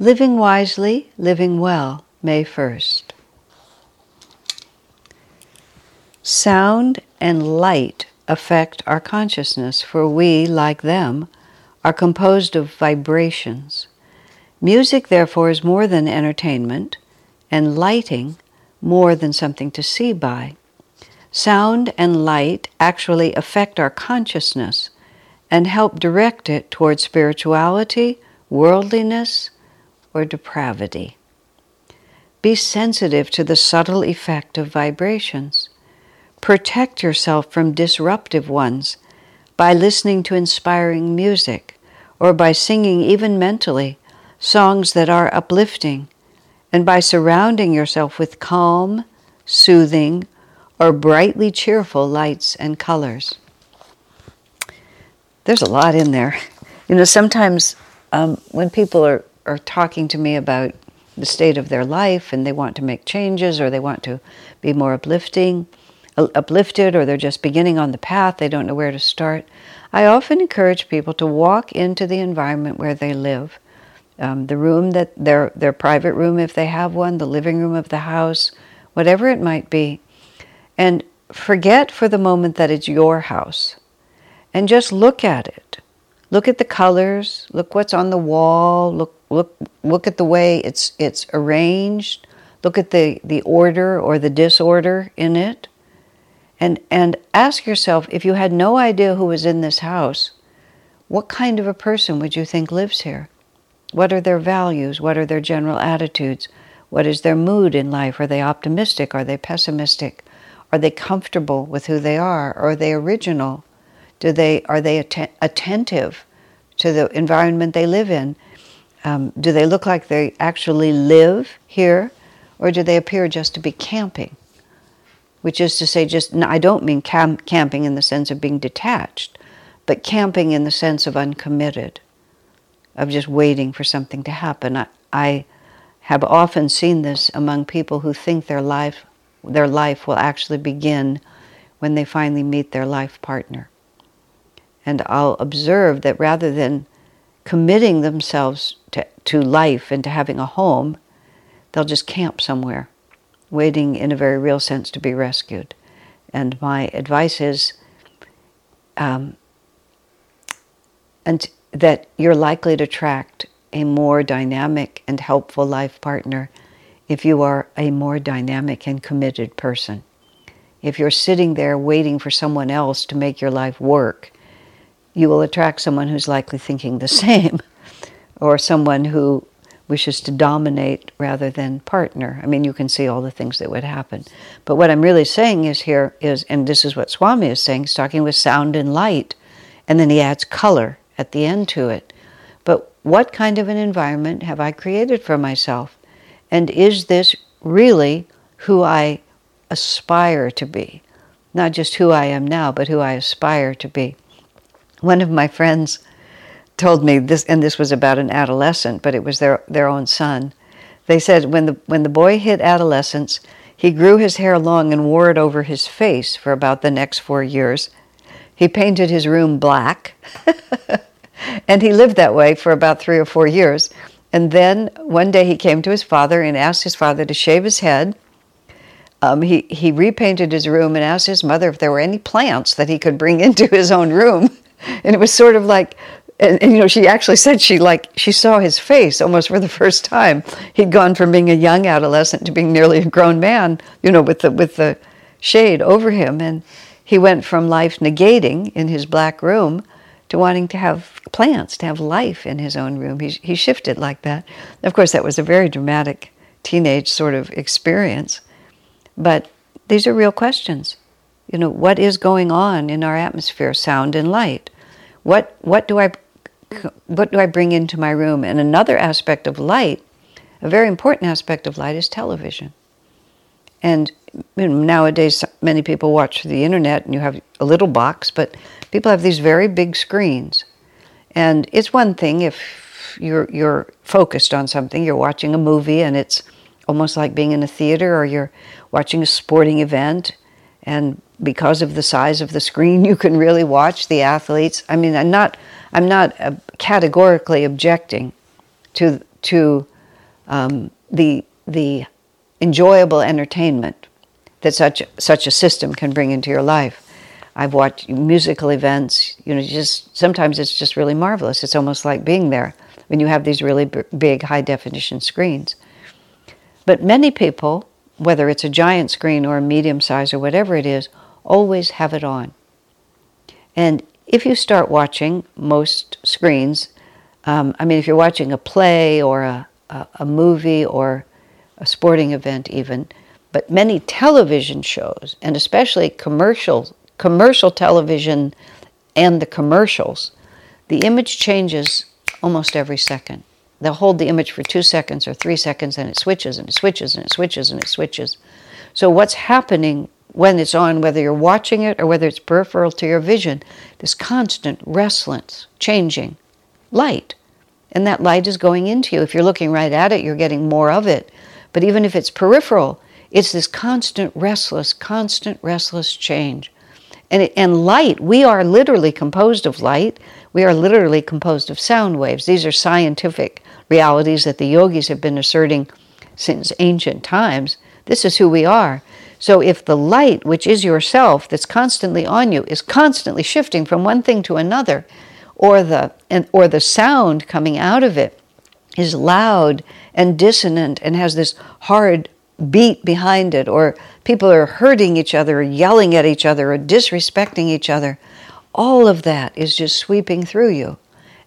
Living Wisely, Living Well, May 1st. Sound and light affect our consciousness, for we, like them, are composed of vibrations. Music, therefore, is more than entertainment, and lighting more than something to see by. Sound and light actually affect our consciousness and help direct it toward spirituality, worldliness, or depravity. Be sensitive to the subtle effect of vibrations. Protect yourself from disruptive ones by listening to inspiring music or by singing, even mentally, songs that are uplifting, and by surrounding yourself with calm, soothing, or brightly cheerful lights and colors. There's a lot in there. You know, sometimes um, when people are are talking to me about the state of their life and they want to make changes or they want to be more uplifting, uplifted, or they're just beginning on the path, they don't know where to start, I often encourage people to walk into the environment where they live. Um, the room that their their private room if they have one, the living room of the house, whatever it might be, and forget for the moment that it's your house, and just look at it. Look at the colors. Look what's on the wall. Look Look, look at the way it's, it's arranged. Look at the, the order or the disorder in it. And, and ask yourself if you had no idea who was in this house, what kind of a person would you think lives here? What are their values? What are their general attitudes? What is their mood in life? Are they optimistic? Are they pessimistic? Are they comfortable with who they are? Are they original? Do they, are they att- attentive to the environment they live in? Um, do they look like they actually live here, or do they appear just to be camping? Which is to say, just I don't mean camp, camping in the sense of being detached, but camping in the sense of uncommitted, of just waiting for something to happen. I, I have often seen this among people who think their life, their life will actually begin when they finally meet their life partner. And I'll observe that rather than committing themselves to, to life and to having a home, they'll just camp somewhere, waiting in a very real sense to be rescued. And my advice is um, and that you're likely to attract a more dynamic and helpful life partner if you are a more dynamic and committed person. If you're sitting there waiting for someone else to make your life work, you will attract someone who's likely thinking the same, or someone who wishes to dominate rather than partner. I mean, you can see all the things that would happen. But what I'm really saying is here is, and this is what Swami is saying, he's talking with sound and light, and then he adds color at the end to it. But what kind of an environment have I created for myself? And is this really who I aspire to be? Not just who I am now, but who I aspire to be. One of my friends told me this, and this was about an adolescent, but it was their, their own son. They said when the, when the boy hit adolescence, he grew his hair long and wore it over his face for about the next four years. He painted his room black, and he lived that way for about three or four years. And then one day he came to his father and asked his father to shave his head. Um, he, he repainted his room and asked his mother if there were any plants that he could bring into his own room. And it was sort of like and, and, you know she actually said she like she saw his face almost for the first time. He'd gone from being a young adolescent to being nearly a grown man you know with the with the shade over him. And he went from life negating in his black room to wanting to have plants to have life in his own room. He, he shifted like that. Of course that was a very dramatic teenage sort of experience. But these are real questions you know, what is going on in our atmosphere, sound and light? What, what, do I, what do I bring into my room? And another aspect of light a very important aspect of light is television. And nowadays, many people watch the internet and you have a little box, but people have these very big screens. And it's one thing if you're, you're focused on something, you're watching a movie and it's almost like being in a theater, or you're watching a sporting event, and because of the size of the screen, you can really watch the athletes. I mean, I'm not, I'm not uh, categorically objecting to to um, the the enjoyable entertainment that such such a system can bring into your life. I've watched musical events. You know, just sometimes it's just really marvelous. It's almost like being there when you have these really big high definition screens. But many people, whether it's a giant screen or a medium size or whatever it is, always have it on. And if you start watching most screens, um, I mean, if you're watching a play or a, a, a movie or a sporting event, even, but many television shows, and especially commercial commercial television and the commercials, the image changes almost every second. They'll hold the image for two seconds or three seconds and it switches and it switches and it switches and it switches. So, what's happening when it's on, whether you're watching it or whether it's peripheral to your vision, this constant restless, changing light. And that light is going into you. If you're looking right at it, you're getting more of it. But even if it's peripheral, it's this constant, restless, constant, restless change. And, and light, we are literally composed of light. We are literally composed of sound waves. These are scientific realities that the yogis have been asserting since ancient times. This is who we are. So if the light, which is yourself, that's constantly on you, is constantly shifting from one thing to another, or the and, or the sound coming out of it is loud and dissonant and has this hard beat behind it, or people are hurting each other, or yelling at each other, or disrespecting each other, all of that is just sweeping through you.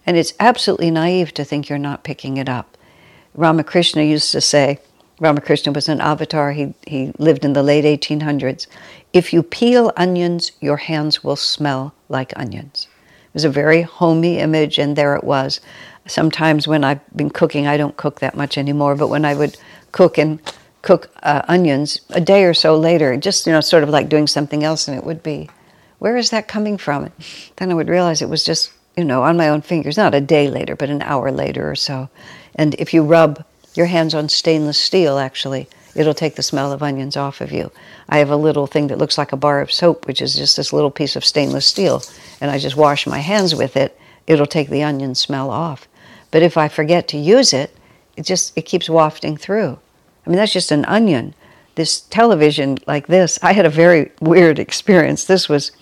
And it's absolutely naive to think you're not picking it up. Ramakrishna used to say, Ramakrishna was an avatar, he, he lived in the late 1800s. If you peel onions, your hands will smell like onions. It was a very homey image, and there it was. Sometimes when I've been cooking, I don't cook that much anymore, but when I would cook and cook uh, onions a day or so later, just you know, sort of like doing something else, and it would be, where is that coming from? Then I would realize it was just you know on my own fingers, not a day later, but an hour later or so. And if you rub your hands on stainless steel, actually, it'll take the smell of onions off of you. I have a little thing that looks like a bar of soap, which is just this little piece of stainless steel, and I just wash my hands with it. It'll take the onion smell off. But if I forget to use it, it just it keeps wafting through. I mean, that's just an onion. This television like this, I had a very weird experience. This was,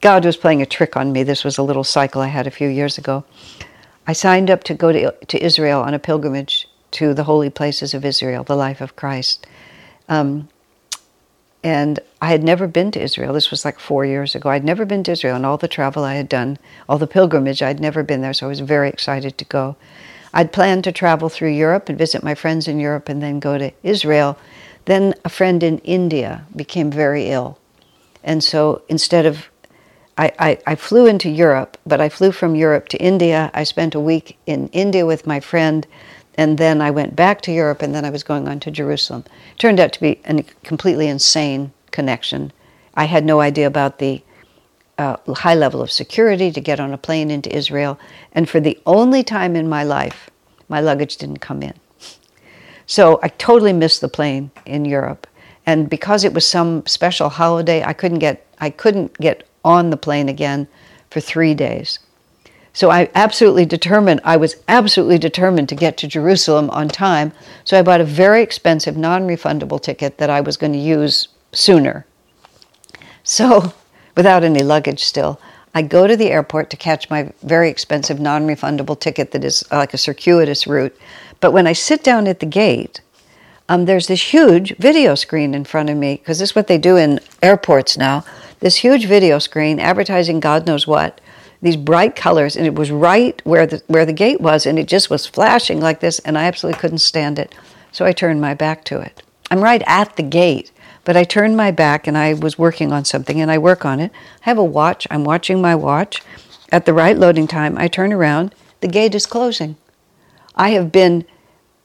God was playing a trick on me. This was a little cycle I had a few years ago. I signed up to go to, to Israel on a pilgrimage to the holy places of Israel, the life of Christ. Um, and I had never been to Israel. This was like four years ago. I'd never been to Israel, and all the travel I had done, all the pilgrimage, I'd never been there, so I was very excited to go. I'd planned to travel through Europe and visit my friends in Europe and then go to Israel. Then a friend in India became very ill. And so instead of, I, I, flew into Europe, but I flew from Europe to India. I spent a week in India with my friend, and then I went back to Europe, and then I was going on to Jerusalem. It turned out to be a completely insane connection. I had no idea about the uh, high level of security to get on a plane into Israel. And for the only time in my life, my luggage didn't come in. So I totally missed the plane in Europe. And because it was some special holiday, I couldn't get I couldn't get on the plane again for three days. So I absolutely determined, I was absolutely determined to get to Jerusalem on time. So I bought a very expensive, non refundable ticket that I was going to use sooner. So without any luggage still. I go to the airport to catch my very expensive non refundable ticket that is like a circuitous route. But when I sit down at the gate, um, there's this huge video screen in front of me, because this is what they do in airports now. This huge video screen advertising God knows what, these bright colors, and it was right where the, where the gate was, and it just was flashing like this, and I absolutely couldn't stand it. So I turned my back to it. I'm right at the gate, but I turned my back and I was working on something and I work on it. I have a watch. I'm watching my watch. At the right loading time, I turn around. The gate is closing. I have been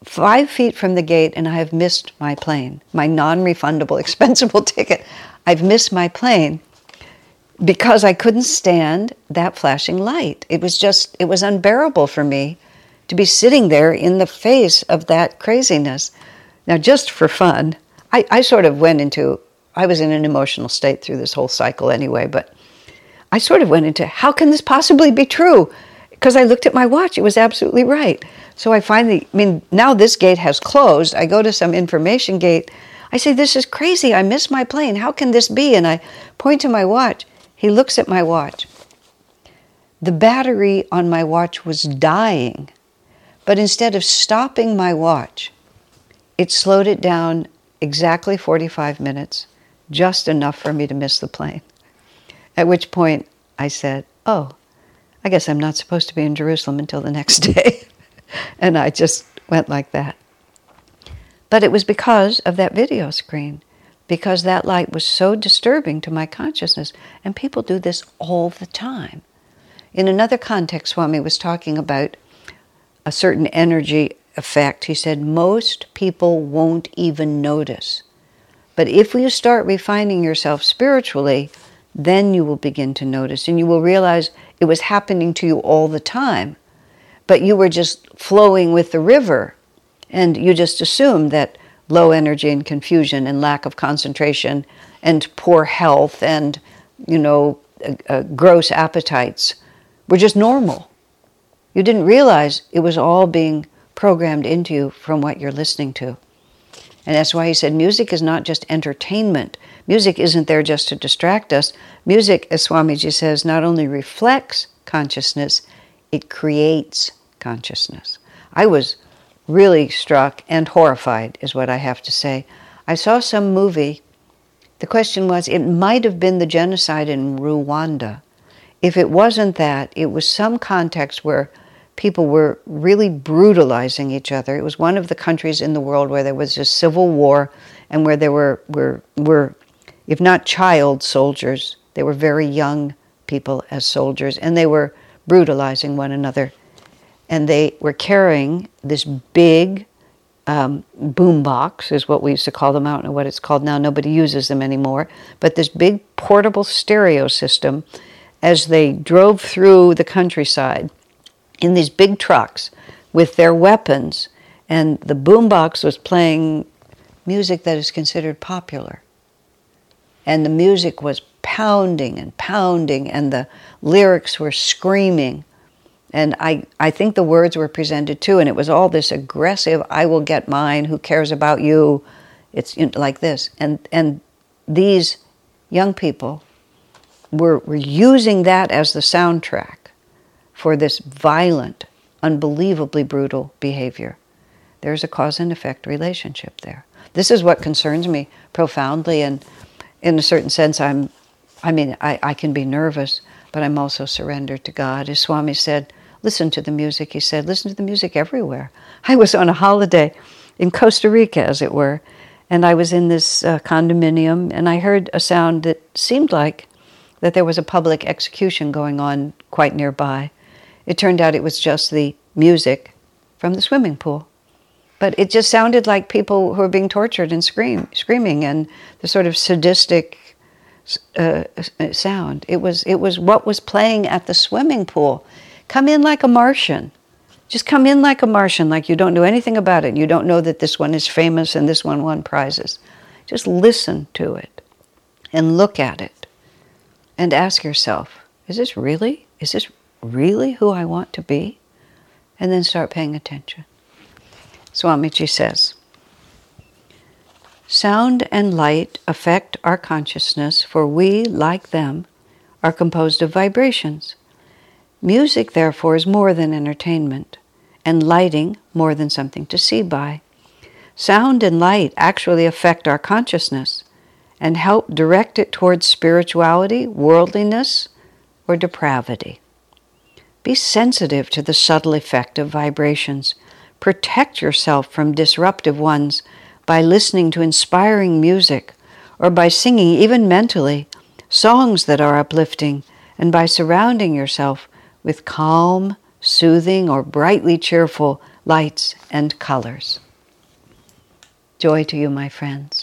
five feet from the gate and I have missed my plane, my non refundable, expensable ticket. I've missed my plane because I couldn't stand that flashing light. It was just, it was unbearable for me to be sitting there in the face of that craziness. Now, just for fun, I, I sort of went into, I was in an emotional state through this whole cycle anyway, but I sort of went into, how can this possibly be true? Because I looked at my watch, it was absolutely right. So I finally, I mean, now this gate has closed. I go to some information gate. I say, This is crazy. I missed my plane. How can this be? And I point to my watch. He looks at my watch. The battery on my watch was dying, but instead of stopping my watch, it slowed it down exactly 45 minutes, just enough for me to miss the plane. At which point I said, Oh, I guess I'm not supposed to be in Jerusalem until the next day. and I just went like that. But it was because of that video screen, because that light was so disturbing to my consciousness. And people do this all the time. In another context, Swami was talking about a certain energy effect. He said, Most people won't even notice. But if you start refining yourself spiritually, then you will begin to notice and you will realize it was happening to you all the time but you were just flowing with the river and you just assumed that low energy and confusion and lack of concentration and poor health and you know uh, uh, gross appetites were just normal. You didn't realize it was all being programmed into you from what you're listening to. And that's why he said music is not just entertainment music isn't there just to distract us music as swamiji says not only reflects consciousness it creates consciousness. I was really struck and horrified, is what I have to say. I saw some movie. The question was it might have been the genocide in Rwanda. If it wasn't that, it was some context where people were really brutalizing each other. It was one of the countries in the world where there was a civil war and where there were, were, were if not child soldiers, they were very young people as soldiers, and they were brutalizing one another. And they were carrying this big um, boom box, is what we used to call them. I don't know what it's called now. Nobody uses them anymore. But this big portable stereo system as they drove through the countryside in these big trucks with their weapons. And the boombox was playing music that is considered popular. And the music was pounding and pounding, and the lyrics were screaming. And I, I think the words were presented too, and it was all this aggressive, I will get mine, who cares about you? It's you know, like this. And, and these young people were, were using that as the soundtrack for this violent, unbelievably brutal behavior. There's a cause and effect relationship there. This is what concerns me profoundly, and in a certain sense, I'm I mean, I, I can be nervous, but I'm also surrendered to God. As Swami said, listen to the music. He said, listen to the music everywhere. I was on a holiday in Costa Rica, as it were, and I was in this uh, condominium, and I heard a sound that seemed like that there was a public execution going on quite nearby. It turned out it was just the music from the swimming pool. But it just sounded like people who were being tortured and scream, screaming, and the sort of sadistic uh, sound. It was it was what was playing at the swimming pool. Come in like a Martian. Just come in like a Martian, like you don't know anything about it. You don't know that this one is famous and this one won prizes. Just listen to it and look at it and ask yourself, is this really? Is this really who I want to be? And then start paying attention. Swamiji says, Sound and light affect our consciousness, for we, like them, are composed of vibrations. Music, therefore, is more than entertainment, and lighting more than something to see by. Sound and light actually affect our consciousness and help direct it towards spirituality, worldliness, or depravity. Be sensitive to the subtle effect of vibrations. Protect yourself from disruptive ones by listening to inspiring music, or by singing, even mentally, songs that are uplifting, and by surrounding yourself with calm, soothing, or brightly cheerful lights and colors. Joy to you, my friends.